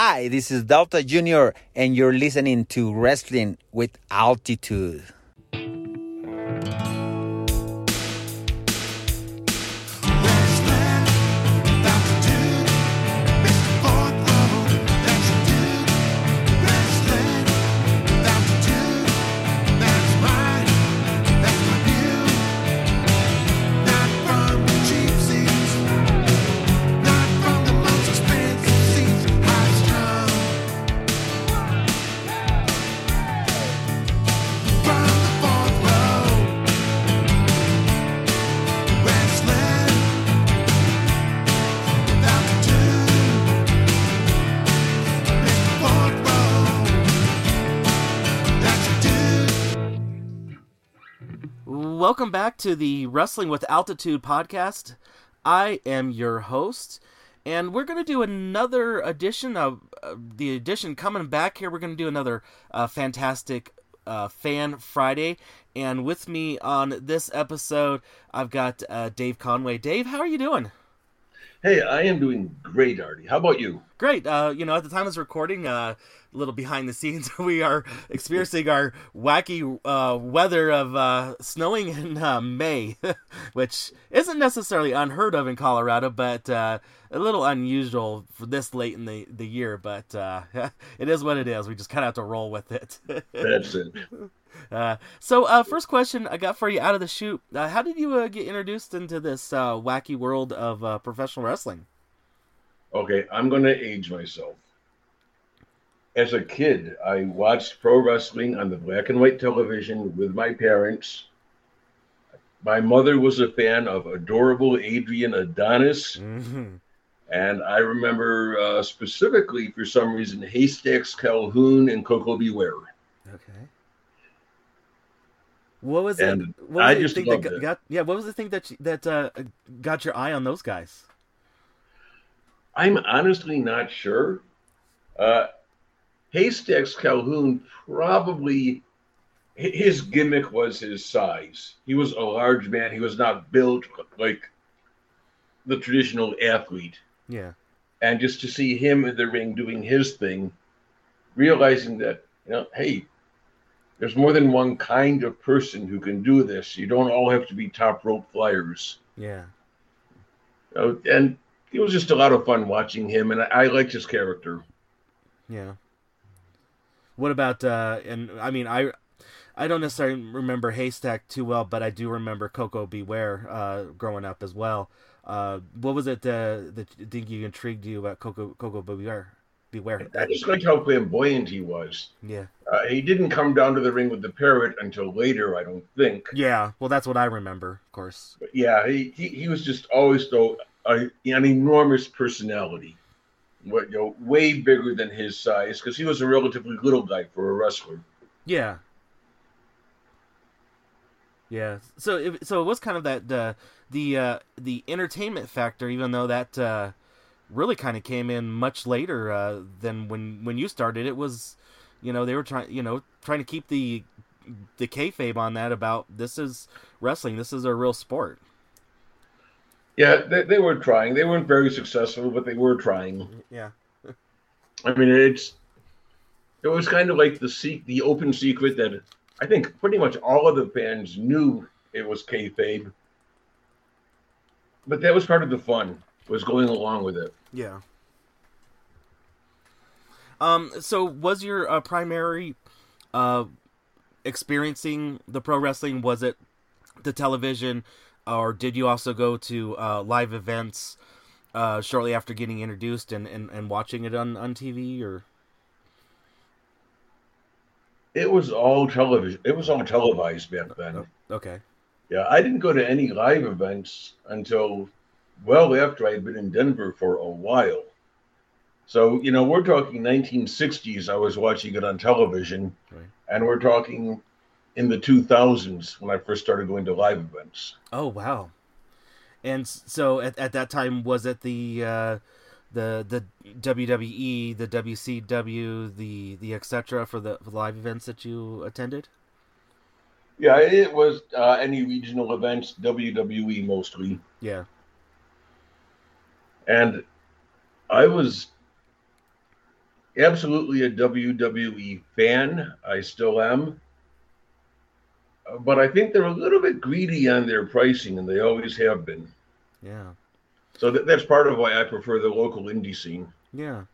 Hi, this is Delta Jr., and you're listening to Wrestling with Altitude. Back to the Wrestling with Altitude podcast. I am your host, and we're going to do another edition of uh, the edition coming back here. We're going to do another uh, fantastic uh, Fan Friday. And with me on this episode, I've got uh, Dave Conway. Dave, how are you doing? Hey, I am doing great, Artie. How about you? Great. Uh, you know, at the time of this recording, uh, little behind the scenes, we are experiencing our wacky uh, weather of uh, snowing in uh, May, which isn't necessarily unheard of in Colorado, but uh, a little unusual for this late in the, the year. But uh, it is what it is. We just kind of have to roll with it. That's it. Uh, so, uh, first question I got for you out of the uh, How did you uh, get introduced into this uh, wacky world of uh, professional wrestling? Okay, I'm going to age myself. As a kid, I watched pro wrestling on the black and white television with my parents. My mother was a fan of adorable Adrian Adonis. Mm-hmm. And I remember uh, specifically, for some reason, Haystacks Calhoun and Koko B. Ware. Okay. What was And it? What was I the just thing that got, got- yeah? What was the thing that you, that uh, got your eye on those guys? I'm honestly not sure. Uh, Haystacks Calhoun probably his gimmick was his size. He was a large man. He was not built like the traditional athlete. Yeah. And just to see him in the ring doing his thing, realizing that you know, hey, there's more than one kind of person who can do this. You don't all have to be top rope flyers. Yeah. Know, and it was just a lot of fun watching him, and I, I liked his character. Yeah. What about uh and I mean I I don't necessarily remember Haystack too well, but I do remember Koko B. Ware uh growing up as well. Uh what was it uh, that you think you intrigued you about Coco Koko B. Ware? Beware. I just liked how flamboyant he was. Yeah. Uh, he didn't come down to the ring with the parrot until later, I don't think. Yeah, well that's what I remember, of course. But yeah, he, he, he was just always though an enormous personality. You know, way bigger than his size because he was a relatively little guy for a wrestler. Yeah. Yeah. So it, so it was kind of that uh, the uh, the entertainment factor, even though that uh, really kind of came in much later uh, than when when you started. It was, you know, they were trying, you know, trying to keep the the kayfabe on that about this is wrestling. This is a real sport. Yeah, they, they were trying. They weren't very successful, but they were trying. Yeah. I mean, it's it was kind of like the se- the open secret that I think pretty much all of the fans knew it was kayfabe, but that was part of the fun was going along with it. Yeah. Um. So, was your uh, primary uh, experiencing the pro wrestling? Was it the television, or did you also go to uh, live events uh, shortly after getting introduced and, and, and watching it on, on TV? Or It was all television. It was all televised back then. okay, Yeah, I didn't go to any live events until well after I had been in Denver for a while. So, you know, we're talking 1960s. I was watching it on television, Right. and we're talking in the 2000s when I first started going to live events. oh wow. And so at, at that time, was it the uh, the the WWE, the WCW, the the etc. for the for the live events that you attended? Yeah, it was uh, any regional events, WWE mostly. Yeah. And I was absolutely a WWE fan. I still am. But I think they're a little bit greedy on their pricing, and they always have been. Yeah. So that, that's part of why I prefer the local indie scene. Yeah.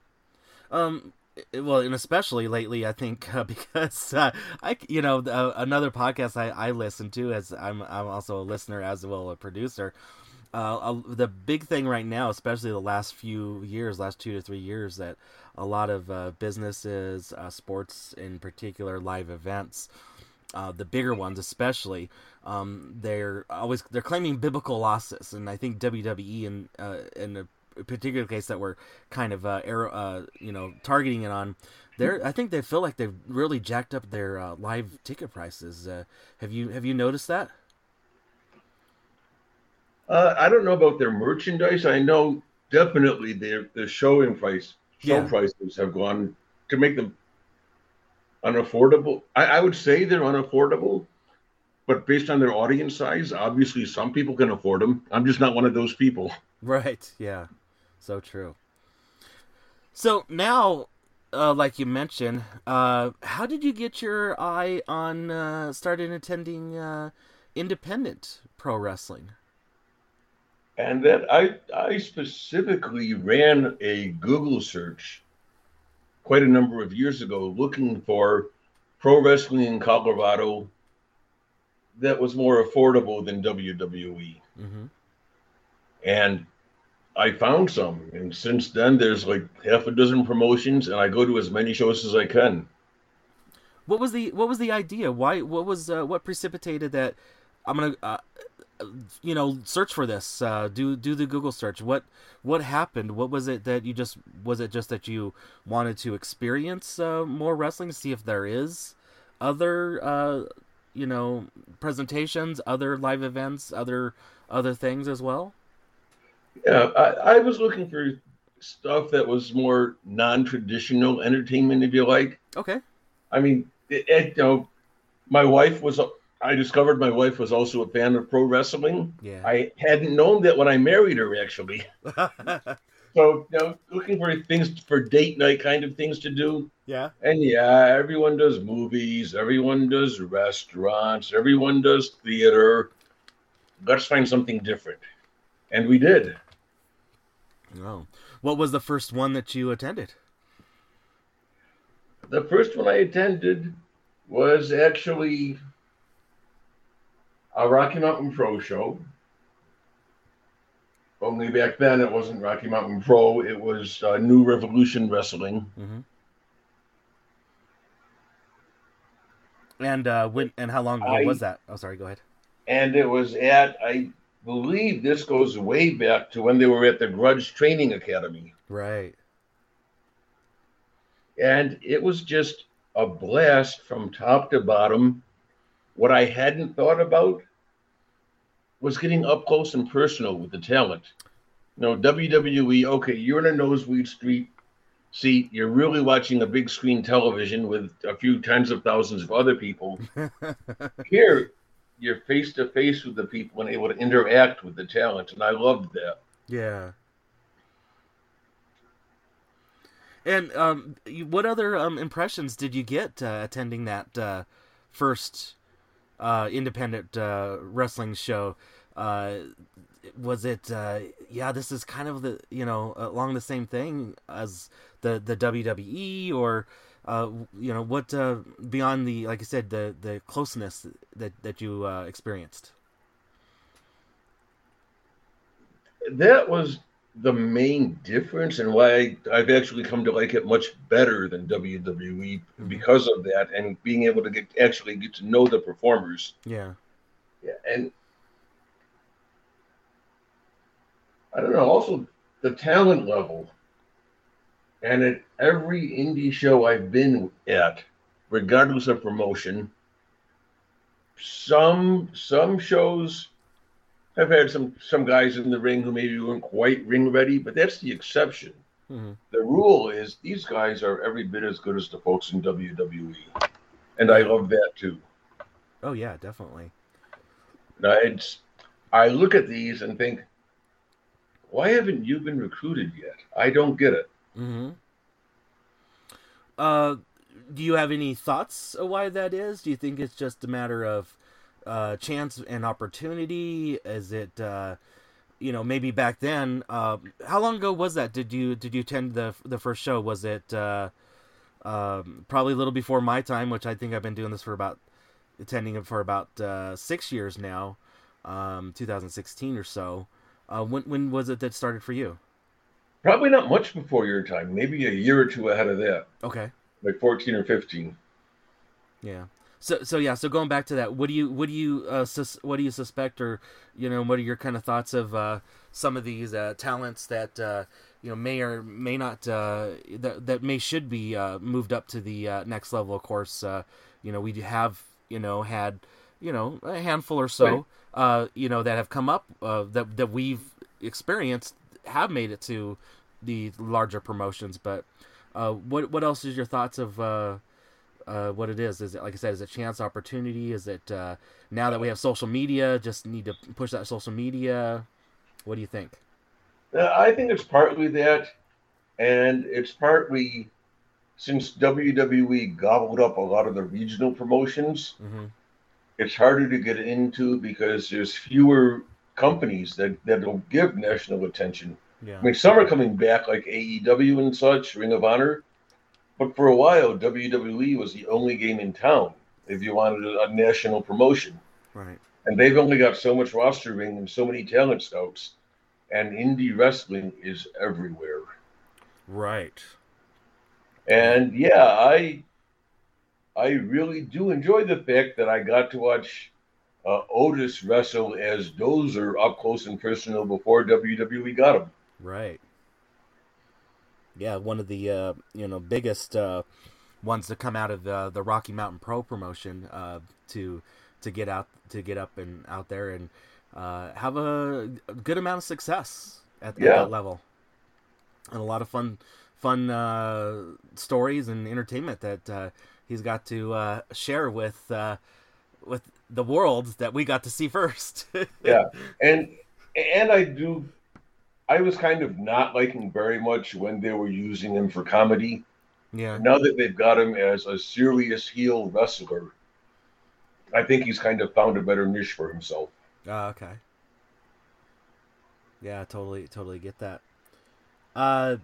Um. Well, and especially lately, I think uh, because uh, I, you know, uh, another podcast I, I listen to as I'm I'm also a listener as well a producer. Uh, uh, the big thing right now, especially the last few years, last two to three years, that a lot of uh, businesses, uh, sports in particular, live events, uh, the bigger ones especially, um, they're always they're claiming biblical losses, and I think WWE in uh, in a particular case that we're kind of uh, arrow, uh, you know targeting it on, they're I think they feel like they've really jacked up their uh, live ticket prices. Uh, have you have you noticed that? Uh, I don't know about their merchandise. I know definitely their the showing price show Yeah. prices have gone to make them unaffordable. I, I would say they're unaffordable, but based on their audience size, obviously some people can afford them. I'm just not one of those people. Right. Yeah. So true. So now, uh, like you mentioned, uh, how did you get your eye on uh, started attending uh, independent pro wrestling? And that I I specifically ran a Google search quite a number of years ago looking for pro wrestling in Colorado that was more affordable than WWE. Mm-hmm. And I found some. And since then there's like half a dozen promotions and I go to as many shows as I can. What was the what was the idea? Why? What was uh, what precipitated that? I'm gonna, uh, you know, search for this. Uh, do do the Google search. What what happened? What was it that you just was it just that you wanted to experience uh, more wrestling see if there is other uh, you know presentations, other live events, other other things as well? Yeah, I, I was looking for stuff that was more non-traditional entertainment, if you like. Okay. I mean, it, it, you know, my wife was. I discovered my wife was also a fan of pro wrestling. Yeah. I hadn't known that when I married her, actually. So, you know, looking for things for date night kind of things to do. yeah. And yeah, everyone does movies, everyone does restaurants, everyone does theater. Let's find something different. And we did. Oh. What was the first one that you attended? The first one I attended was actually a Rocky Mountain Pro show. Only back then it wasn't Rocky Mountain Pro, it was uh, New Revolution Wrestling. Mm-hmm. And uh, when and how long ago I- was that? Oh, sorry. Go ahead. And it was at, I believe this goes way back to when they were at the Grudge Training Academy. Right. And it was just a blast from top to bottom. What I hadn't thought about was getting up close and personal with the talent. You know, WWE, okay, you're in a nosebleed street seat. You're really watching a big screen television with a few tens of thousands of other people. Here, you're face to face with the people and able to interact with the talent. And I loved that. Yeah. And um, what other um, impressions did you get uh, attending that uh, first uh, independent uh, wrestling show? Uh, was it? Uh, yeah, this is kind of the you know along the same thing as the the WWE, or uh, you know what uh, beyond the like I said the the closeness that that you uh, experienced. that was the main difference and why I've actually come to like it much better than WWE mm-hmm. because of that and being able to get actually get to know the performers. Yeah. Yeah, and I don't know, also the talent level. And at every indie show I've been at, regardless of promotion, some some shows have had some some guys in the ring who maybe weren't quite ring ready, but that's the exception. hmm The rule is these guys are every bit as good as the folks in WWE, and I love that too. Oh yeah, definitely. Now, it's I look at these and think, why haven't you been recruited yet? I don't get it. hmm uh, do you have any thoughts of why that is? Do you think it's just a matter of uh, chance and opportunity? Is it, uh, you know, maybe back then? Uh, how long ago was that? Did you did you attend the the first show? Was it uh, um, probably a little before my time, which I think I've been doing this for about attending it for about uh, six years now, um, 2016 or so. Uh, when when was it that started for you? Probably not much before your time. Maybe a year or two ahead of that. Okay. Like 14 or 15. Yeah. So so yeah. So going back to that, what do you what do you uh, sus- what do you suspect, or you know, what are your kind of thoughts of uh, some of these uh, talents that uh, you know may or may not uh, that that may should be uh, moved up to the uh, next level? Of course, uh, you know we have you know had you know a handful or so Right. uh, you know that have come up uh, that that we've experienced have made it to the larger promotions. But uh, what what else is your thoughts of uh, what it is? Is it like I said, is it chance opportunity? Is it uh, now that we have social media, just need to push that social media? What do you think? Uh, I think it's partly that, and it's partly since WWE gobbled up a lot of the regional promotions, hmm it's harder to get into because there's fewer companies that, that'll give national attention. Yeah. I mean, some are coming back like AEW and such, Ring of Honor, but for a while, WWE was the only game in town if you wanted a, national promotion. Right. And they've only got so much rostering and so many talent scouts, and indie wrestling is everywhere. Right. And yeah, I I really do enjoy the fact that I got to watch uh, Otis wrestle as Dozer up close and personal before WWE got him. Right. Yeah, one of the uh, you know biggest uh, ones to come out of the the Rocky Mountain Pro promotion uh, to to get out to get up and out there and uh, have a, a good amount of success at, at that level, and a lot of fun fun uh, stories and entertainment that uh, he's got to uh, share with uh, with the world that we got to see first. Yeah, and and I do. I was kind of not liking very much when they were using him for comedy. yeah. Now that they've got him as a serious heel wrestler, I think he's kind of found a better niche for himself. Oh, okay. Yeah, totally, totally get that. Uh,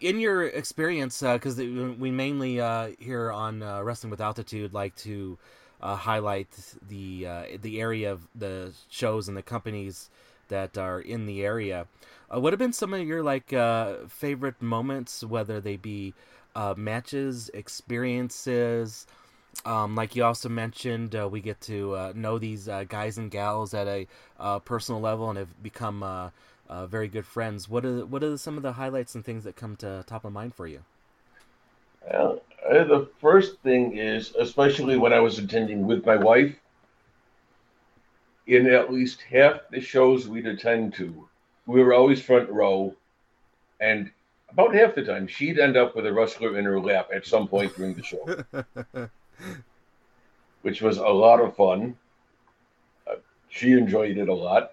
in your experience, because we mainly uh, here on uh, Wrestling with Altitude like to uh, highlight the uh, the area of the shows and the companies that are in the area. Uh, what have been some of your like uh, favorite moments, whether they be uh, matches, experiences? Um, like you also mentioned, uh, we get to uh, know these uh, guys and gals at a personal level and have become very good friends. What are what are some of the highlights and things that come to top of mind for you? Well, the first thing is, especially when I was attending with my wife, in at least half the shows we'd attend to, we were always front row, and about half the time she'd end up with a wrestler in her lap at some point during the show, which was a lot of fun. Uh, she enjoyed it a lot.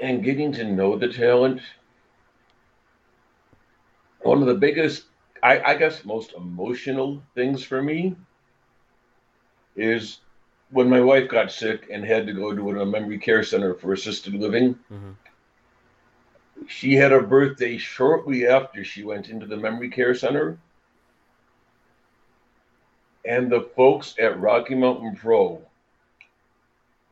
And getting to know the talent one of the biggest, I, I guess, most emotional things for me is when my wife got sick and had to go to a memory care center for assisted living. Mhm. She had her birthday shortly after she went into the memory care center. And the folks at Rocky Mountain Pro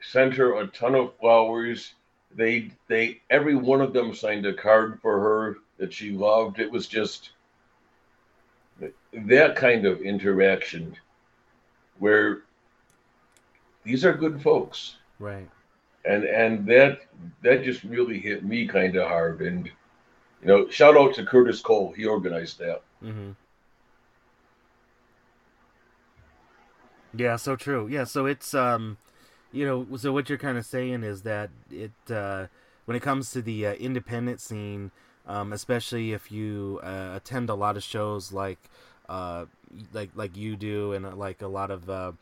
sent her a ton of flowers. They they every one of them signed a card for her that she loved. It was just that kind of interaction where these are good folks. Right. And and that that just really hit me kind of hard. And you know, shout out to Curtis Cole. He organized that. Mm-hmm. Yeah, so true. Yeah, so it's um, you know, so what you're kind of saying is that it uh, when it comes to the uh, independent scene, um, especially if you uh, attend a lot of shows like uh, like like you do, and uh, like a lot of uh,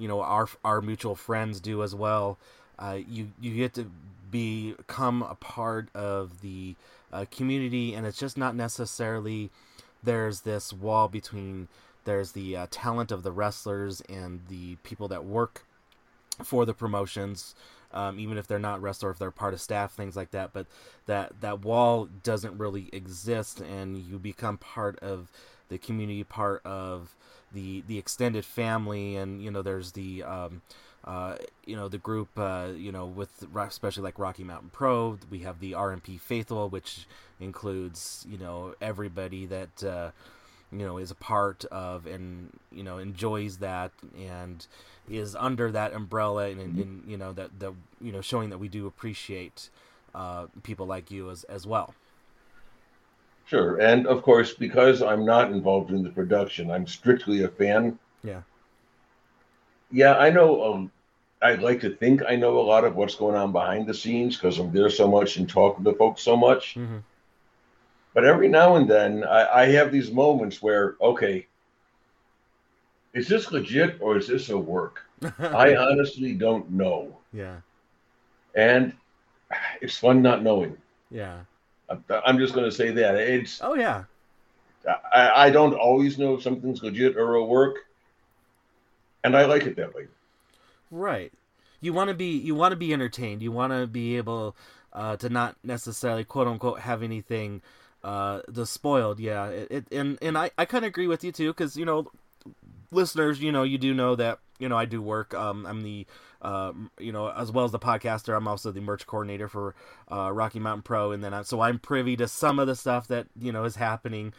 you know our our mutual friends do as well. Uh, you you get to become a part of the uh, community, and it's just not necessarily there's this wall between there's the uh, talent of the wrestlers and the people that work for the promotions um, even if they're not wrestler if they're part of staff things like that but that that wall doesn't really exist and you become part of the community part of the the extended family and you know there's the um, uh, you know the group uh, you know with especially like Rocky Mountain Pro we have the RMP Faithful which includes you know everybody that uh, you know is a part of and you know enjoys that and is under that umbrella and, and, and you know that the you know showing that we do appreciate uh, people like you as as well. Sure, and of course, because I'm not involved in the production, I'm strictly a fan. Yeah. Yeah, I know. Um, I'd like to think I know a lot of what's going on behind the scenes because I'm there so much and talk the folks so much. Mm-hmm. But every now and then, I, I have these moments where, okay, is this legit or is this a work? I honestly don't know. Yeah. And it's fun not knowing. Yeah. I'm just going to say that it's. Oh yeah. I, I don't always know if something's legit or a work, and I like it that way. Right. You want to be you want to be entertained. You want to be able uh, to not necessarily quote unquote have anything uh, the spoiled. Yeah. It, it and and I I kind of agree with you too because you know listeners, you know, you do know that you know I do work. Um, I'm the uh, you know, as well as the podcaster, I'm also the merch coordinator for uh, Rocky Mountain Pro, and then I, so I'm privy to some of the stuff that you know is happening.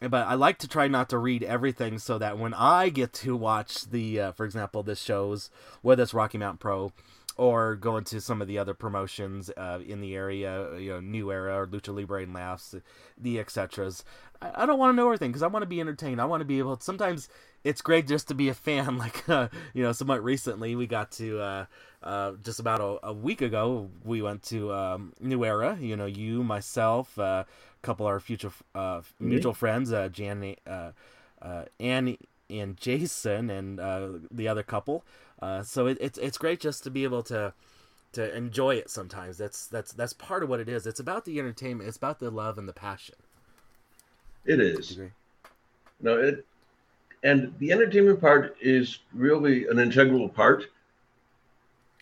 But I like to try not to read everything, so that when I get to watch the, uh, for example, this shows whether it's Rocky Mountain Pro or go into some of the other promotions uh, in the area, you know, New Era or Lucha Libre and Laughs, the etceteras. I, I don't want to know everything because I want to be entertained. I want to be able. To, sometimes it's great just to be a fan. Like uh, you know, somewhat recently we got to uh, uh, just about a, a, week ago we went to um, New Era. You know, you, myself, uh, a couple of our future uh, mutual mm-hmm. friends, uh, Jan, uh, uh, Annie, and Jason, and uh, the other couple. Uh, so it, it's it's great just to be able to to enjoy it. Sometimes that's that's that's part of what it is. It's about the entertainment. It's about the love and the passion. It is. No, it and the entertainment part is really an integral part.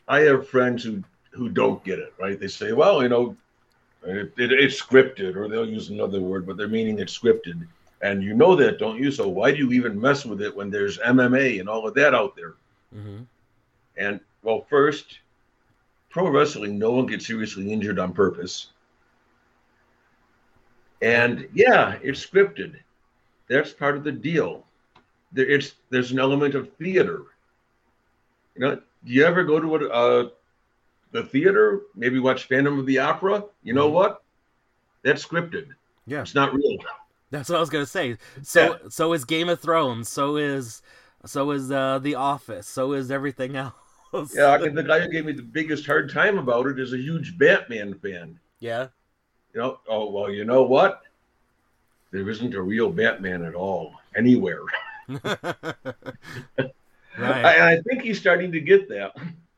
I have friends who who don't get it. Right? They say, "Well, you know, it, it, it's scripted," or they'll use another word, but they're meaning it's scripted. And you know that, don't you? So why do you even mess with it when there's MMA and all of that out there? Mm-hmm. And well, first, pro wrestling, no one gets seriously injured on purpose. And yeah, it's scripted. That's part of the deal there, it's there's an element of theater. You know, do you ever go to a, uh, the theater? Maybe watch Phantom of the Opera. You know mm-hmm. what? That's scripted. Yeah, it's not real. That's what I was gonna say. So yeah. so is Game of Thrones. So is so is uh, The Office. So is everything else. yeah, I the guy who gave me the biggest hard time about it is a huge Batman fan. Yeah. You know, oh well, you know what? There isn't a real Batman at all anywhere. right. I, I, think he's starting to get that.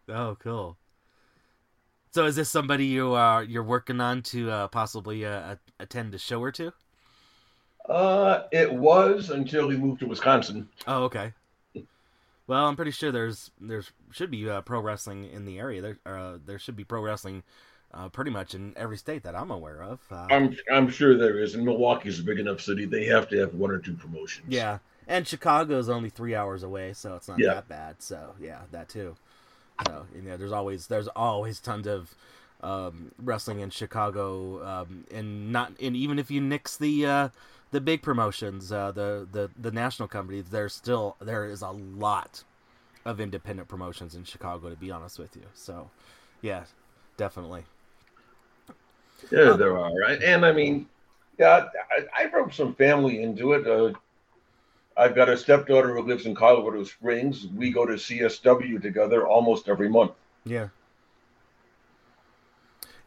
Oh, cool. So, is this somebody you are you're working on to uh, possibly uh, attend a show or two? Uh, it was until he moved to Wisconsin. Oh, okay. Well, I'm pretty sure there's there's should be uh, pro wrestling in the area. There uh, there should be pro wrestling uh, pretty much in every state that I'm aware of. Uh, I'm I'm sure there is. And Milwaukee's a big enough city; they have to have one or two promotions. Yeah, and Chicago is only three hours away, so it's not yeah. that bad. So yeah, that too. So you know, there's always there's always tons of um, wrestling in Chicago, um, and not and even if you nix the uh, the big promotions, uh, the the the national companies, there's still there is a lot of independent promotions in Chicago. To be honest with you, so yeah, definitely. Yeah, there are, right? And I mean, yeah, I, I brought some family into it. Uh, I've got a stepdaughter who lives in Colorado Springs. We go to CSW together almost every month. Yeah.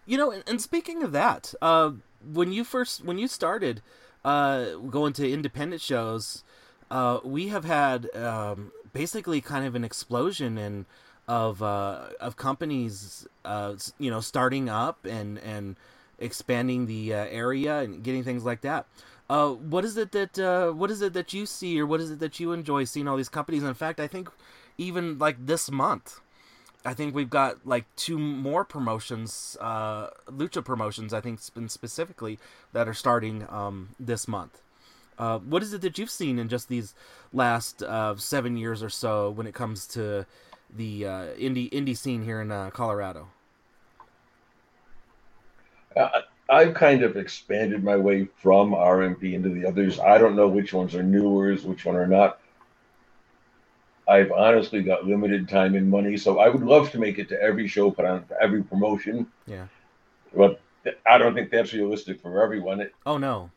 You know, and, and speaking of that, uh, when you first when you started uh, going to independent shows, uh, we have had um, basically kind of an explosion in of uh, of companies, uh, you know, starting up and and expanding the uh, area and getting things like that. Uh, what is it that uh, what is it that you see, or what is it that you enjoy seeing all these companies? In fact, I think even like this month, I think we've got like two more promotions, uh, lucha promotions. I think specifically that are starting um, this month. Uh, what is it that you've seen in just these last uh, seven years or so when it comes to the uh, indie indie scene here in uh, Colorado? I've kind of expanded my way from RMP into the others. I don't know which ones are newer, which one are not. I've honestly got limited time and money, so I would love to make it to every show, put on every promotion. Yeah. But I don't think that's realistic for everyone. It, Oh no.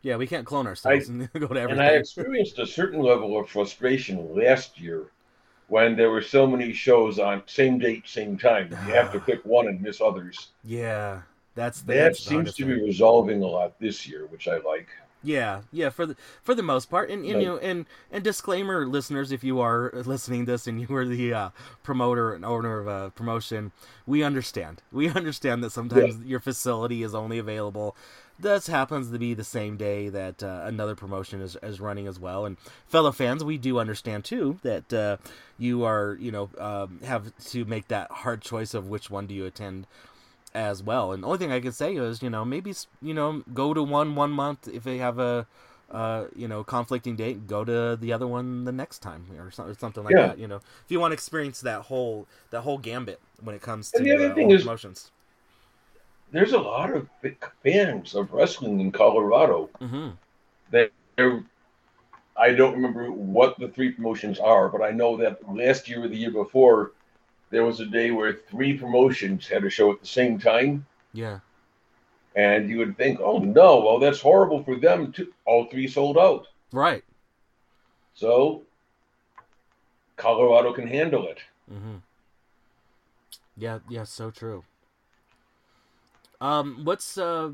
Yeah, we can't clone ourselves and go to everything. and I experienced a certain level of frustration last year when there were so many shows on same date, same time. You have to pick one and miss others. yeah, that's the, That seems to be resolving a lot this year, which I like. Yeah, yeah, for the for the most part, and, and Right. you know, and and disclaimer, listeners, if you are listening to this and you are the uh, promoter and owner of a promotion, we understand. We understand that sometimes your facility is only available. This happens to be the same day that uh, another promotion is, is running as well. And fellow fans, we do understand too that uh, you are, you know, um, have to make that hard choice of which one do you attend as well. And the only thing I can say is, you know, maybe you know, go to one one month if they have a, uh, you know, conflicting date. Go to the other one the next time or, so, or something like Yeah. that. You know, if you want to experience that whole that whole gambit when it comes to And the other uh, thing is- promotions. There's a lot of big fans of wrestling in Colorado. Mm-hmm. There, I don't remember what the three promotions are, but I know that last year or the year before, there was a day where three promotions had a show at the same time, Yeah. and you would think, "Oh no, well that's horrible for them too." All three sold out, Right. so Colorado can handle it. Mm-hmm. Yeah. Yeah. So true. Um, what's uh,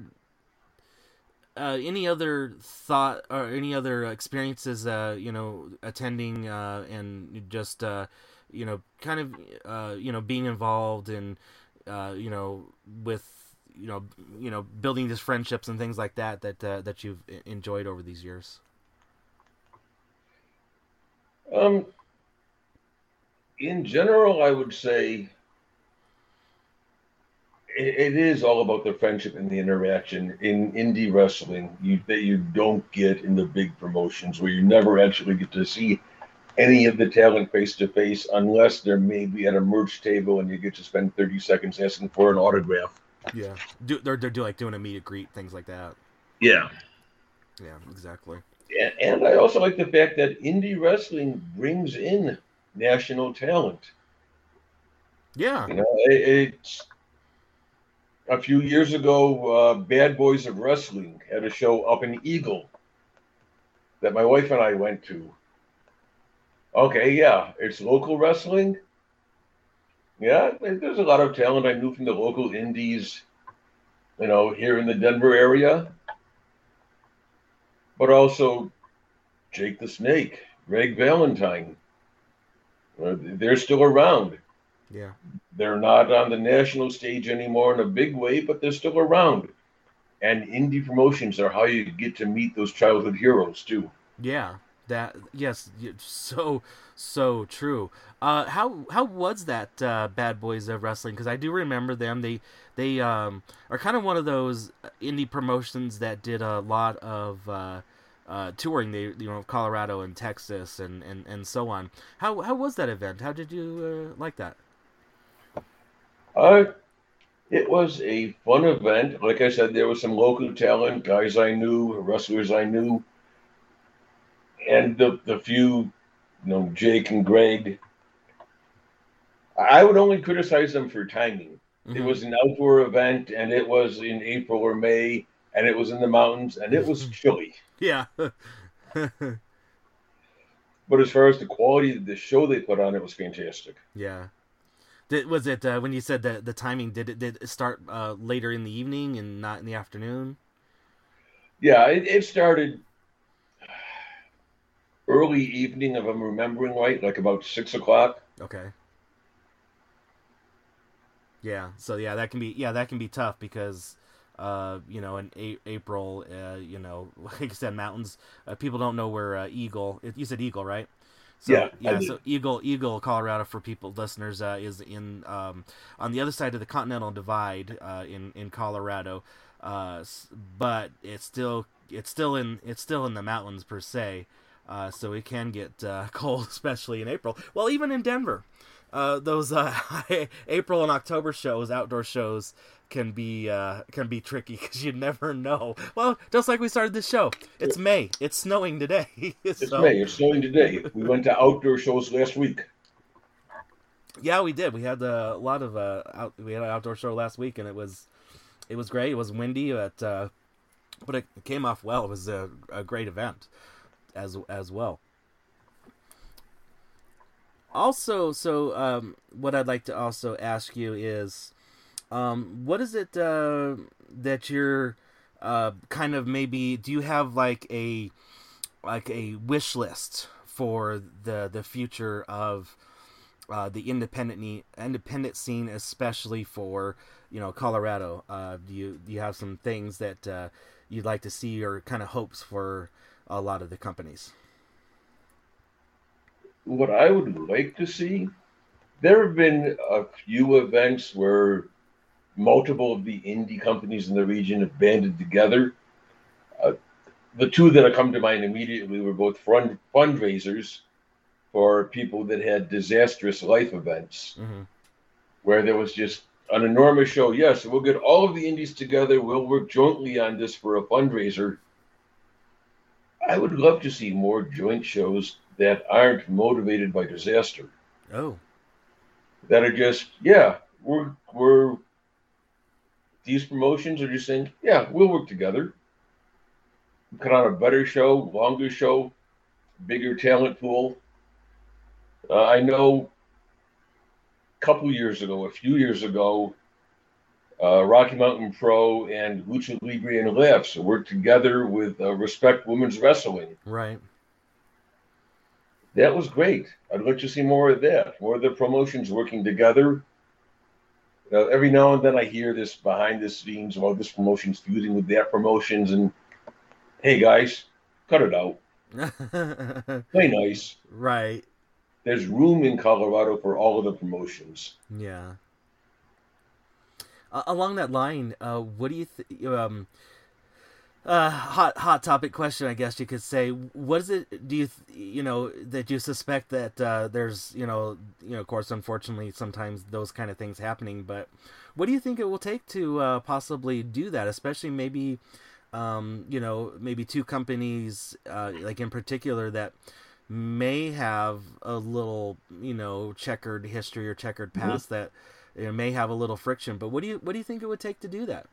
uh, any other thought or any other experiences? Uh, you know, attending uh, and just uh, you know, kind of uh, you know, being involved in uh, you know, with you know, you know, building these friendships and things like that that uh, that you've enjoyed over these years. Um, in general, I would say it, it is all about the friendship and the interaction in indie wrestling you, that you don't get in the big promotions where you never actually get to see any of the talent face to face unless they're maybe at a merch table and you get to spend 30 seconds asking for an autograph. Yeah. Do they're they're do like doing a meet and greet things like that. Yeah. Yeah. Exactly. And, and I also like the fact that indie wrestling brings in national talent. Yeah. You know, it, it's a few years ago. Uh, Bad Boys of Wrestling had a show up in Eagle that my wife and I went to. Okay, yeah, it's local wrestling. Yeah, there's a lot of talent I knew from the local indies, you know, here in the Denver area. But also Jake the Snake, Greg Valentine. Uh, they're still around. Yeah. They're not on the national stage anymore in a big way, but they're still around. And indie promotions are how you get to meet those childhood heroes too. Yeah, that yes, so so true. Uh, how how was that uh, Bad Boys of Wrestling? Because I do remember them. They they um, are kind of one of those indie promotions that did a lot of uh, uh, touring. They you know Colorado and Texas and, and, and so on. How how was that event? How did you uh, like that? Uh, it was a fun event. Like I said, there was some local talent, guys I knew, wrestlers I knew, and the the few, you know, Jake and Greg. I would only criticize them for timing. It Mhm. was an outdoor event, and it was in April or May, and it was in the mountains, and it was chilly. yeah. But as far as the quality of the show they put on, it was fantastic. Yeah. Did, was it uh, when you said that the timing? Did it did it start uh, later in the evening and not in the afternoon? Yeah, it, it started early evening, if I'm remembering right, like about six o'clock. Okay. Yeah. So yeah, that can be yeah that can be tough because uh, you know, in a- April, uh, you know, like I said, mountains. Uh, people don't know where uh, Eagle. You said Eagle, right? So, Yeah, yeah. So Eagle, Eagle, Colorado, for people listeners, uh, is in um, on the other side of the Continental Divide uh, in in Colorado, uh, but it's still it's still in it's still in the mountains per se. Uh, so it can get uh, cold, especially in April. Well, even in Denver, uh, those uh, April and October shows, outdoor shows, can be uh, can be tricky because you never know. Well, just like we started this show, it's May. It's snowing today. It's so, May. It's snowing today. We went to outdoor shows last week. Yeah, we did. We had a lot of uh, out, we had an outdoor show last week, and it was it was great. It was windy, but uh, but it came off well. It was a, a great event as as well. Also, so um, what I'd like to also ask you is, um, what is it uh, that you're uh, kind of maybe? Do you have like a like a wish list for the the future of uh, the independent independent scene, especially for you know Colorado. Uh, do you do you have some things that uh, you'd like to see or kind of hopes for a lot of the companies? What I would like to see, there have been a few events where multiple of the indie companies in the region have banded together. Uh, the two that have come to mind immediately were both fund- fundraisers for people that had disastrous life events. Mm-hmm. where there was just an enormous show. Yes, we'll get all of the indies together. We'll work jointly on this for a fundraiser. I would love to see more joint shows that aren't motivated by disaster. Oh, That are just, yeah, we're we're these promotions are just saying, yeah, we'll work together. Put on a better show, longer show, bigger talent pool. Uh, I know a couple years ago, a few years ago, uh, Rocky Mountain Pro and Lucha Libre and Laughs worked together with uh, Respect Women's Wrestling. right. That was great. I'd like to see more of that. More of the promotions working together. Uh, every now and then I hear this behind the scenes about this promotion's feuding with that promotions, and hey guys, cut it out. Play nice. right. There's room in Colorado for all of the promotions. Yeah. Uh, along that line, uh, what do you th- um uh hot hot topic question I guess you could say what is it do you th- you know that you suspect that uh there's you know you know of course unfortunately sometimes those kind of things happening but what do you think it will take to uh possibly do that especially maybe um you know maybe two companies uh like in particular that may have a little you know checkered history or checkered Mhm. past that know, may have a little friction but what do you what do you think it would take to do that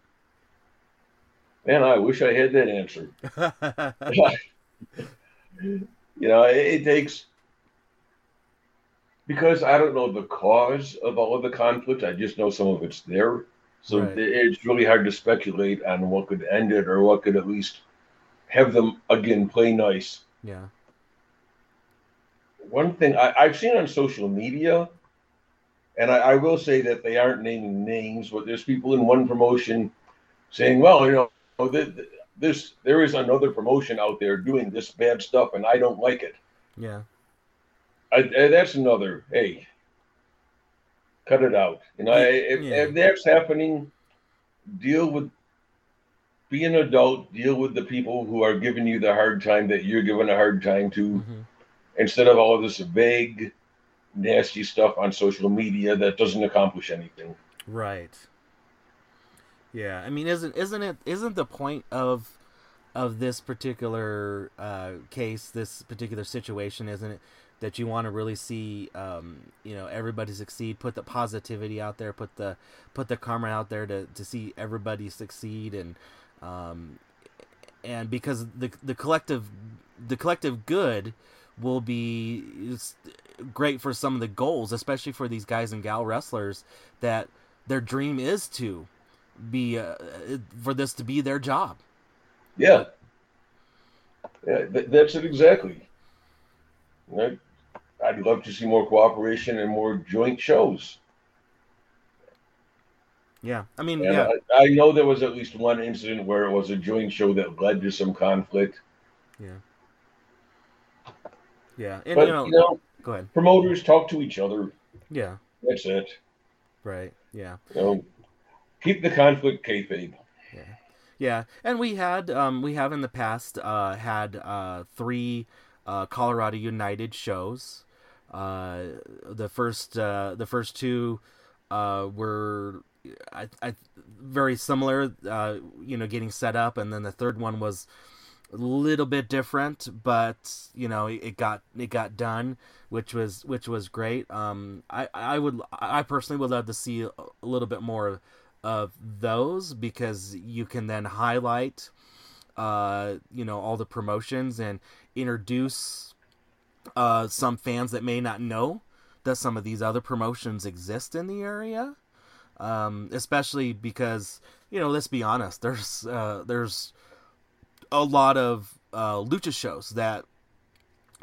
Man, I wish I had that answer. you know, it, it takes because I don't know the cause of all of the conflict. I just know some of it's there. So Right. it's really hard to speculate on what could end it or what could at least have them again play nice. yeah One thing I, I've seen on social media, and I, I will say that they aren't naming names, but there's people in one promotion saying, "Well, you know, th- this there is another promotion out there doing this bad stuff, and I don't like it." yeah I, I- that's another. Hey, cut it out. You know, if, Yeah. if that's happening, deal with. Be an adult. Deal with the people who are giving you the hard time that you're giving a hard time to, hmm instead of all this vague, nasty stuff on social media that doesn't accomplish anything. Right. Yeah, I mean, isn't isn't it isn't the point of of this particular uh, case, this particular situation, isn't it, that you want to really see, um, you know, everybody succeed, put the positivity out there, put the put the karma out there to to see everybody succeed, and um, and because the the collective the collective good will be great for some of the goals, especially for these guys and gal wrestlers that their dream is to be uh, for this to be their job. Yeah, yeah, th- that's it exactly. Right? I'd love to see more cooperation and more joint shows. Yeah, I mean, And yeah, I, I know there was at least one incident where it was a joint show that led to some conflict. yeah, yeah. And But you know, you know, go ahead. promoters talk to each other. Yeah, That's it. right. Yeah. You know, keep the conflict kayfabe. Yeah, and we had um, we have in the past uh, had uh, three uh, Colorado United shows. Uh, the first uh, the first two uh, were I, I, very similar, uh, you know, getting set up, and then the third one was a little bit different, but you know, it, got it got done, which was which was great. Um, I I would I personally would love to see a little bit more of those because you can then highlight uh you know all the promotions and introduce uh some fans that may not know that some of these other promotions exist in the area um especially because you know let's be honest there's uh there's a lot of uh lucha shows that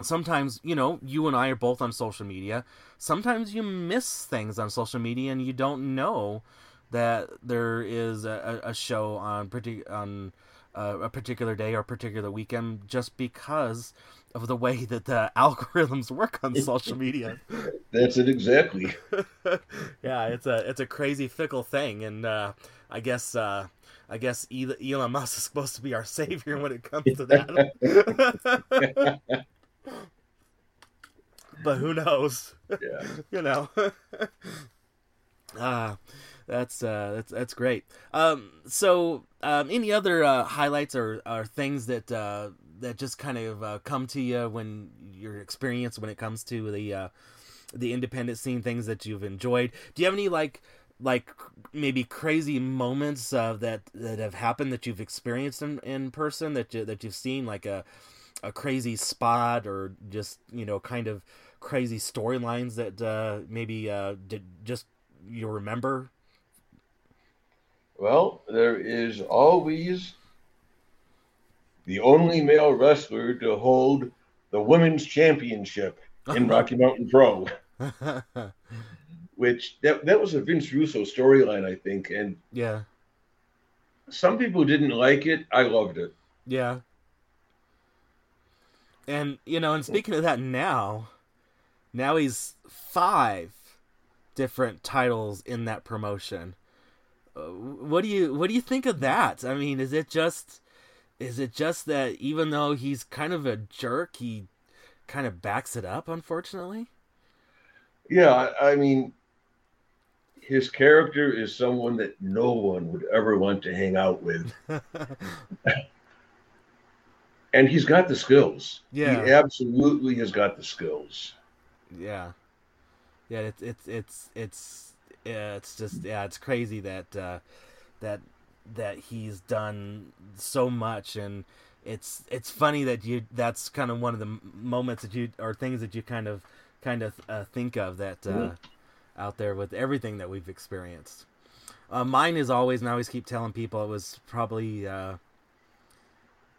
sometimes you know you and I are both on social media sometimes you miss things on social media and you don't know that there is a, a show on partic- on uh, a particular day or particular weekend just because of the way that the algorithms work on social media. That's it exactly. yeah, it's a it's a crazy fickle thing, and uh, I guess uh, I guess Elon Musk is supposed to be our savior when it comes to that. but who knows? Yeah. you know. Ah, that's uh, that's that's great. Um, so, um, any other uh, highlights or, or things that uh, that just kind of uh, come to you when your experience when it comes to the uh, the independent scene, things that you've enjoyed? Do you have any like like maybe crazy moments uh, that that have happened that you've experienced in, in person that you, that you've seen like a a crazy spot or just you know kind of crazy storylines that uh, maybe uh, did just you remember? Well, there is always the only male wrestler to hold the women's championship in Rocky Mountain Pro, which that that was a Vince Russo storyline, I think, and yeah, some people didn't like it. I loved it. yeah. And you know, and speaking of that now, now he's five different titles in that promotion. Uh, what do you what do you think of that? I mean, is it just is it just that even though he's kind of a jerk, he kind of backs it up unfortunately? Yeah, I, I mean, his character is someone that no one would ever want to hang out with, and he's got the skills. Yeah. he absolutely has got the skills. yeah. Yeah, it's it's it's it's yeah, it's just yeah, it's crazy that uh that that he's done so much and it's it's funny that you that's kind of one of the moments that you or things that you kind of kind of uh, think of that uh, Mhm. Out there with everything that we've experienced. Uh, mine is always, and I always keep telling people, it was probably uh,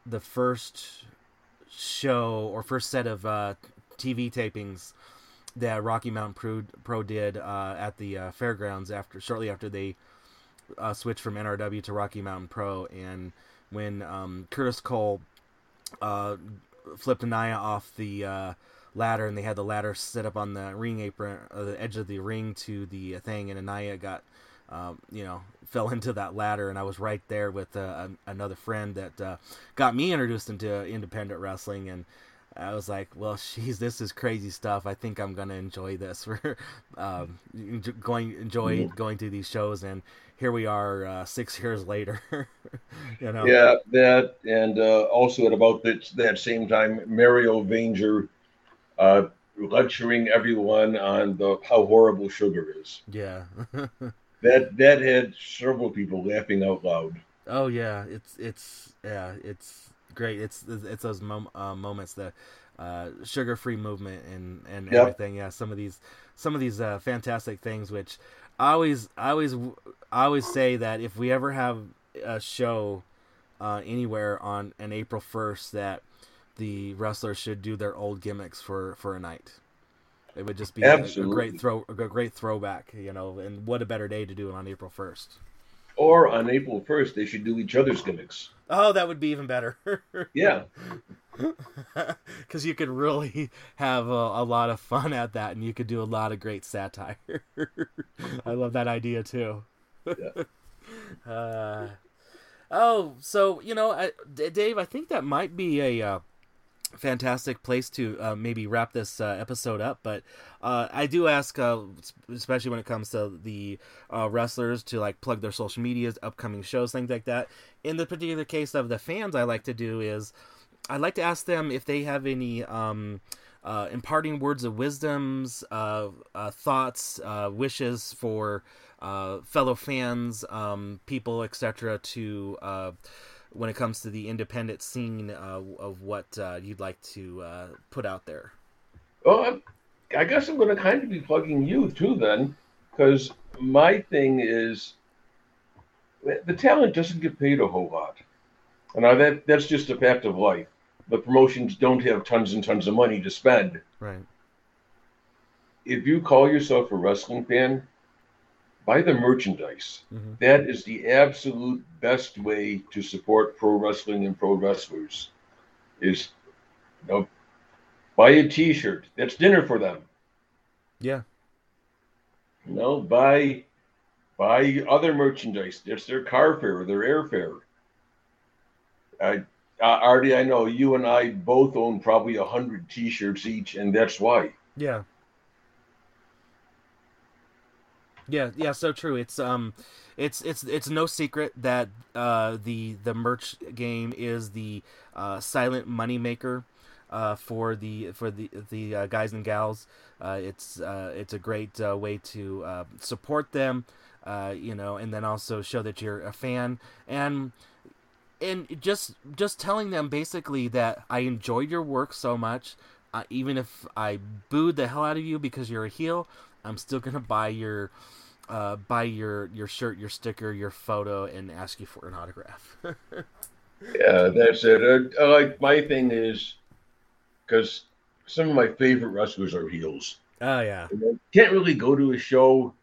the first show or first set of uh, TV tapings that Rocky Mountain Pro, Pro did uh, at the uh, fairgrounds after shortly after they uh, switched from NRW to Rocky Mountain Pro, and when um, Curtis Cole flipped Anaya off the ladder, and they had the ladder set up on the ring apron, uh, the edge of the ring to the thing, and Anaya got, um, you know, fell into that ladder, and I was right there with uh, another friend that uh, got me introduced into independent wrestling, and I was like, well, she's this is crazy stuff. I think I'm gonna enjoy this. We're um, going enjoy going to these shows, and here we are uh, six years later. you know, Yeah, that and uh, also at about that that same time, Mario Vanger uh, lecturing everyone on the how horrible sugar is. yeah. That that had several people laughing out loud. oh yeah, it's it's yeah, it's great. It's it's those mom, uh, moments the uh, sugar free movement and and Yep. everything. Yeah, some of these some of these uh, fantastic things which I always I always I always say that if we ever have a show uh, anywhere on an April first that the wrestlers should do their old gimmicks for for a night. It would just be a, a great throw, a great throwback, you know. And what a better day to do it on April first. Or on April 1st, they should do each other's gimmicks. Oh, that would be even better. Yeah. Because you could really have a, a lot of fun at that, and you could do a lot of great satire. I love that idea too. Yeah. Uh, oh, so you know, I, D- Dave, I think that might be a uh, fantastic place to uh, maybe wrap this uh, episode up. But uh, I do ask, uh, especially when it comes to the uh, wrestlers, to like plug their social medias, upcoming shows, things like that. In the particular case of the fans, I like to do is I'd like to ask them if they have any um, uh, imparting words of wisdoms, thoughts, wishes for fellow fans, um, people, etc. To when it comes to the independent scene uh, of what uh, you'd like to uh, put out there. Well, I'm, I guess I'm going to kind of be plugging you too, then, because my thing is the talent doesn't get paid a whole lot. And that that's just a fact of life. The promotions don't have tons and tons of money to spend. Right. If you call yourself a wrestling fan, buy the merchandise. Mhm. That is the absolute best way to support pro wrestling and pro wrestlers. Is you know, buy a T-shirt. That's dinner for them. Yeah. You know, buy buy other merchandise. That's their car fare, their airfare. I, uh, Artie, I know you and I both own probably a hundred T-shirts each, and that's why. Yeah. Yeah, yeah, so true. It's um it's it's it's no secret that uh the the merch game is the uh silent money maker uh for the for the the uh, guys and gals. Uh it's uh it's a great uh, way to uh support them uh you know and then also show that you're a fan and and just just telling them basically that I enjoyed your work so much uh, even if I booed the hell out of you because you're a heel, I'm still gonna buy your uh, buy your your shirt, your sticker, your photo, and ask you for an autograph. Yeah, that's it. Uh, like my thing is because some of my favorite wrestlers are heels. oh yeah, Can't really go to a show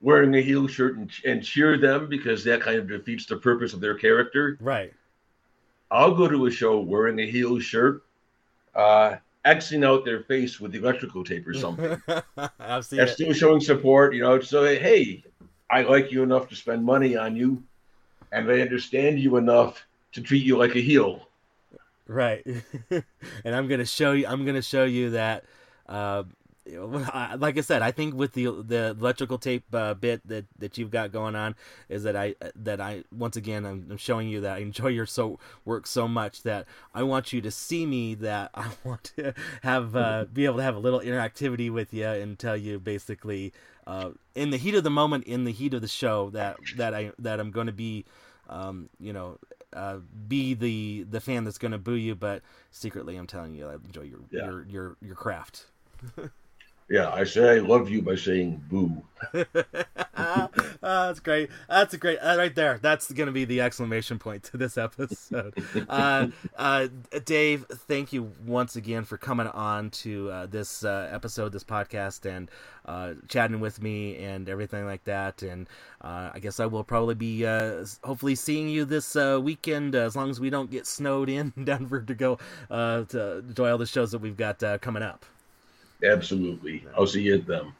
wearing a heel shirt and, and cheer them because that kind of defeats the purpose of their character. right. I'll go to a show wearing a heel shirt, uh, Xing out their face with electrical tape or something. I've seen That's it. still showing support, you know. So hey, I like you enough to spend money on you, and I understand you enough to treat you like a heel. Right. and I'm gonna show you. I'm gonna show you that. Uh, you know, I- like I said, I think with the the electrical tape uh, bit that, that you've got going on is that I that I once again I'm, I'm showing you that I enjoy your so work so much that I want you to see me that I want to have uh, be able to have a little interactivity with you and tell you basically uh, in the heat of the moment in the heat of the show that that I that I'm going to be um, you know uh, be the the fan that's going to boo you, but secretly I'm telling you I enjoy your Yeah. your your your craft. Yeah, I say I love you by saying boo. Ah, that's great. That's a great uh, right there. That's going to be the exclamation point to this episode. uh, uh, Dave, thank you once again for coming on to uh, this uh, episode, this podcast, and uh, chatting with me and everything like that. And uh, I guess I will probably be uh, hopefully seeing you this uh, weekend, uh, as long as we don't get snowed in Denver to go uh, to enjoy all the shows that we've got uh, coming up. Absolutely. I'll see you at them.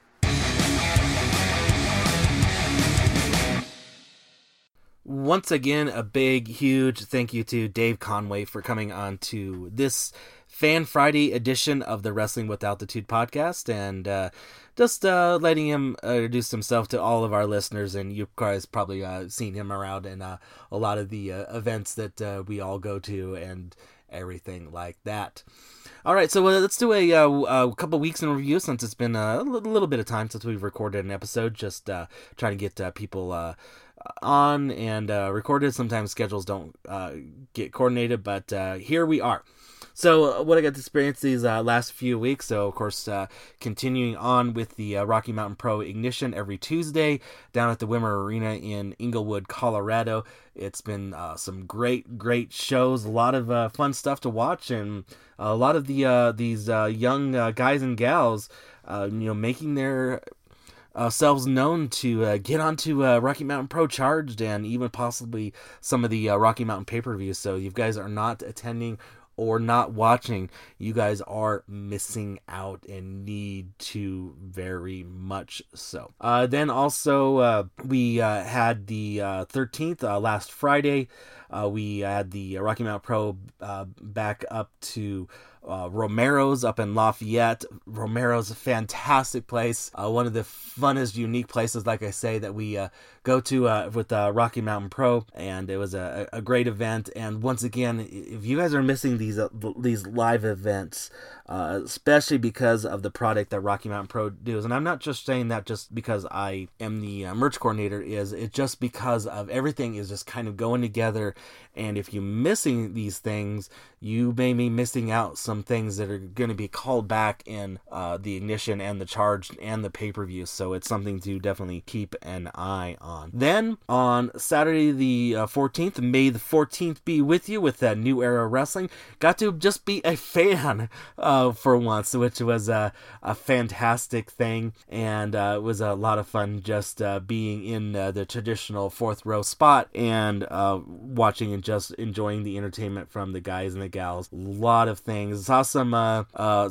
Once again, a big, huge thank you to Dave Conway for coming on to this Fan Friday edition of the Wrestling with Altitude podcast and uh, just uh, letting him introduce himself to all of our listeners. And you guys probably uh, seen him around in uh, a lot of the uh, events that uh, we all go to and everything like that. All right, so uh, let's do a, uh, a couple weeks in review since it's been a little, bit of time since we've recorded an episode. Just uh, trying to get uh, people uh, on and uh, recorded. Sometimes schedules don't uh, get coordinated, but uh, here we are. So, uh, what I got to experience these uh, last few weeks. So, of course, uh, continuing on with the uh, Rocky Mountain Pro Ignition every Tuesday down at the Wimmer Arena in Englewood, Colorado. It's been uh, some great, great shows, a lot of uh, fun stuff to watch, and a lot of the these young guys and gals, you know, making their uh, selves known to uh, get onto uh, Rocky Mountain Pro Charged and even possibly some of the Rocky Mountain pay per views. So, you guys are not attending or not watching, you guys are missing out and need to very much so. Uh, then also, uh, we uh, had the 13th uh, uh, last Friday. Uh, we had the Rocky Mount Pro back up to Romero's up in Lafayette. Romero's a fantastic place, one of the funnest, unique places, like I say, that we go to uh, with uh, Rocky Mountain Pro, and it was a, a great event. And once again, if you guys are missing these uh, these live events, uh, especially because of the product that Rocky Mountain Pro does, and I'm not just saying that just because I am the uh, merch coordinator, is it just because of everything is just kind of going together. And if you're missing these things, you may be missing out some things that are going to be called back in uh, the ignition and the charge and the pay per view. So it's something to definitely keep an eye on on. Then on Saturday the uh, 14th, May the 14th be with you with that New Era Wrestling. Got to just be a fan uh, for once, which was a, a fantastic thing. And uh, it was a lot of fun just uh, being in uh, the traditional fourth row spot and uh, watching and just enjoying the entertainment from the guys and the gals. A lot of things. Saw some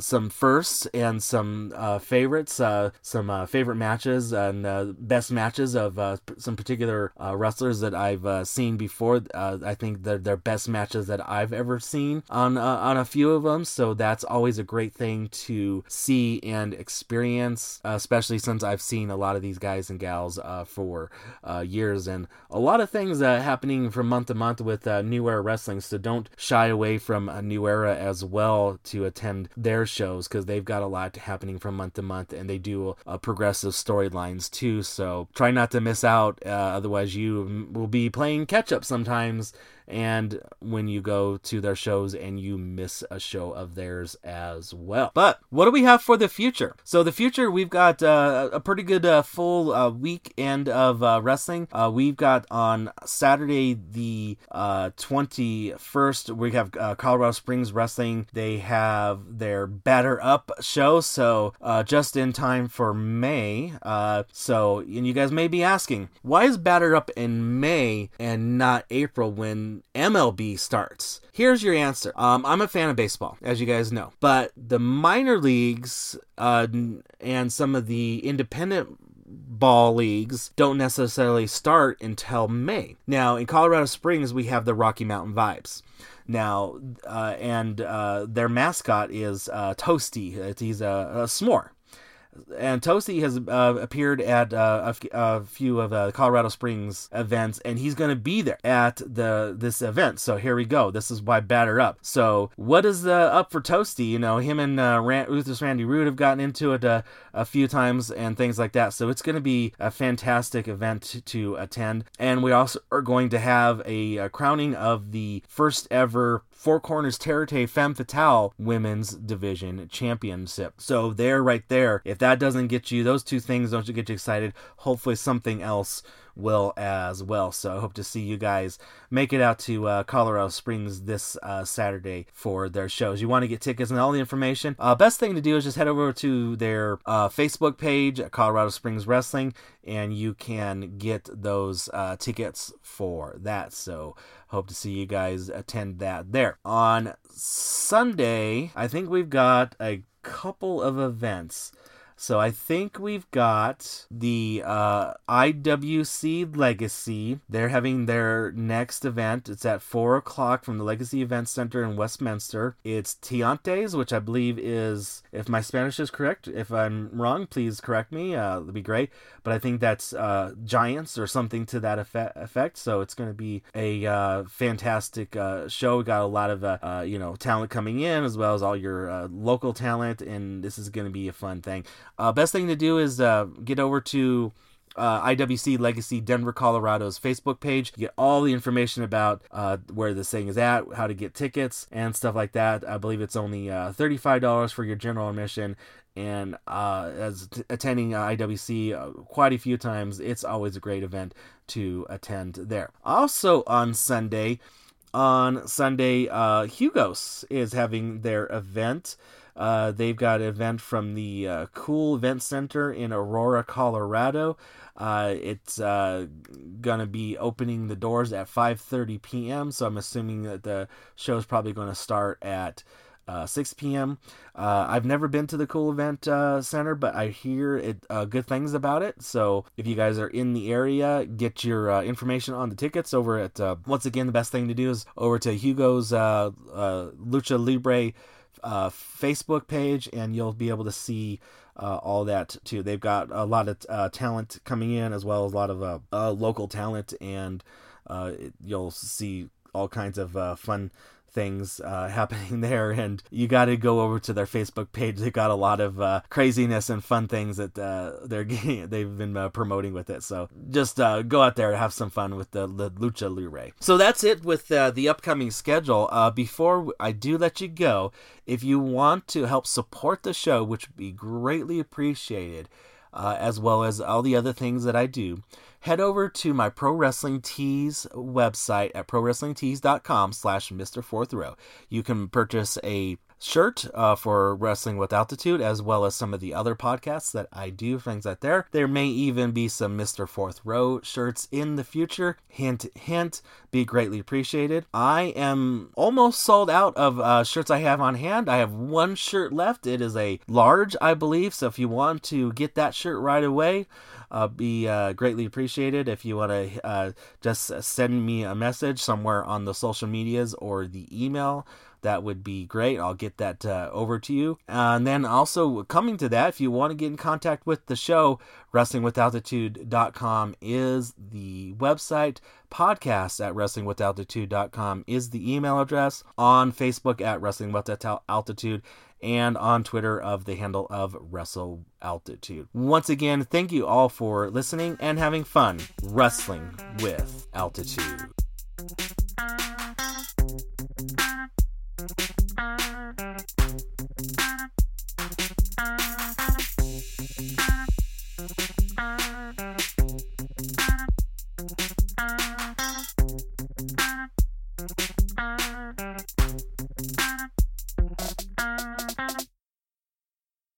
some firsts and some favorites, some favorite matches and best matches of some particular uh, wrestlers that I've uh, seen before. Uh, I think they're their best matches that I've ever seen on uh, on a few of them. So that's always a great thing to see and experience, especially since I've seen a lot of these guys and gals uh, for uh, years and a lot of things happening from month to month with New Era Wrestling. So don't shy away from a New Era as well to attend their shows because they've got a lot happening from month to month and they do progressive storylines too. So try not to miss out out. Uh, otherwise, you will be playing catch up sometimes and when you go to their shows and you miss a show of theirs as well. But what do we have for the future? So the future, we've got uh, a pretty good uh, full uh, weekend of uh, wrestling. Uh, we've got on Saturday the 21st, uh, we have Colorado Springs Wrestling. They have their Batter Up show, so just in time for May. so, and you guys may be asking, why is Batter Up in May and not April when MLB starts? Here's your answer. Um, I'm a fan of baseball, as you guys know, but the minor leagues uh, and some of the independent ball leagues don't necessarily start until May. Now, in Colorado Springs, we have the Rocky Mountain Vibes. Now, uh, and uh, their mascot is uh, Toasty. He's a, a s'more and Toasty has uh, appeared at uh, a, few of uh, Colorado Springs events, and he's going to be there at the this event. So here we go. This is why batter up. So what is the up for Toasty? You know, him and uh, Rand- Ruthless Randy Rude have gotten into it uh, a few times and things like that. So it's going to be a fantastic event to, to attend, and we also are going to have a, a crowning of the first ever Four Corners Terate Femme Fatale Women's Division Championship. So there, right there, if that doesn't get you, those two things don't get you excited. Hopefully, something else will as well. So I hope to see you guys make it out to uh, Colorado Springs this uh, Saturday for their shows. You want to get tickets and all the information. Uh, best thing to do is just head over to their uh, Facebook page, Colorado Springs Wrestling, and you can get those uh, tickets for that. So hope to see you guys attend that there. On Sunday, I think we've got a couple of events. So I think we've got the uh, IWC Legacy. They're having their next event. It's at 4 o'clock from the Legacy Event Center in Westminster. It's Tiantes, which I believe is, if my Spanish is correct, if I'm wrong, please correct me. Uh, that'd be great. But I think that's uh, Giants or something to that effect. So it's going to be a uh, fantastic uh, show. We got a lot of, uh, uh, you know, talent coming in as well as all your local talent. And this is going to be a fun thing. Uh, best thing to do is uh, get over to uh, IWC Legacy Denver, Colorado's Facebook page. Get all the information about uh, where this thing is at, how to get tickets, and stuff like that. I believe it's only uh, $35 for your general admission. And uh, as t- attending IWC uh, quite a few times, it's always a great event to attend there. Also on Sunday, on Sunday, uh, Hugo's is having their event. Uh, they've got an event from the uh, Cool Event Center in Aurora, Colorado. Uh, it's uh, gonna be opening the doors at 5:30 p.m. So I'm assuming that the show is probably going to start at uh, 6 p.m. Uh, I've never been to the Cool Event uh, Center, but I hear it uh, good things about it. So if you guys are in the area, get your uh, information on the tickets over at. Once again, the best thing to do is over to Hugo's Lucha Libre Facebook page, and you'll be able to see. Uh, all that too. They've got a lot of uh, talent coming in, as well as a lot of uh, local talent, and you'll see all kinds of fun things uh, happening there, and you got to go over to their Facebook page. They got a lot of uh, craziness and fun things that uh, they're getting, they've been uh, promoting with it. So just uh, go out there and have some fun with the, the Lucha Libre. So that's it with the upcoming schedule. before I do let you go, if you want to help support the show, which would be greatly appreciated, Uh, as well as all the other things that I do head over to my Pro Wrestling Tees website at prowrestlingtees.com slash Mr. Fourth Row. You can purchase a shirt uh, for Wrestling with Altitude, as well as some of the other podcasts that I do, things like there. There may even be some Mr. Fourth Row shirts in the future. Hint, hint, be greatly appreciated. I am almost sold out of uh, shirts I have on hand. I have one shirt left. It is a large, I believe, so if you want to get that shirt right away, uh, be uh, greatly appreciated if you want to uh, just send me a message somewhere on the social medias or the email that would be great. I'll get that uh, over to you. and then also coming to that, if you want to get in contact with the show, wrestlingwithaltitude.com is the website. Podcast at wrestlingwithaltitude.com is the email address. On Facebook at Wrestling with Altitude and on Twitter of the handle of Wrestle Altitude. Once again, thank you all for listening and having fun wrestling with altitude.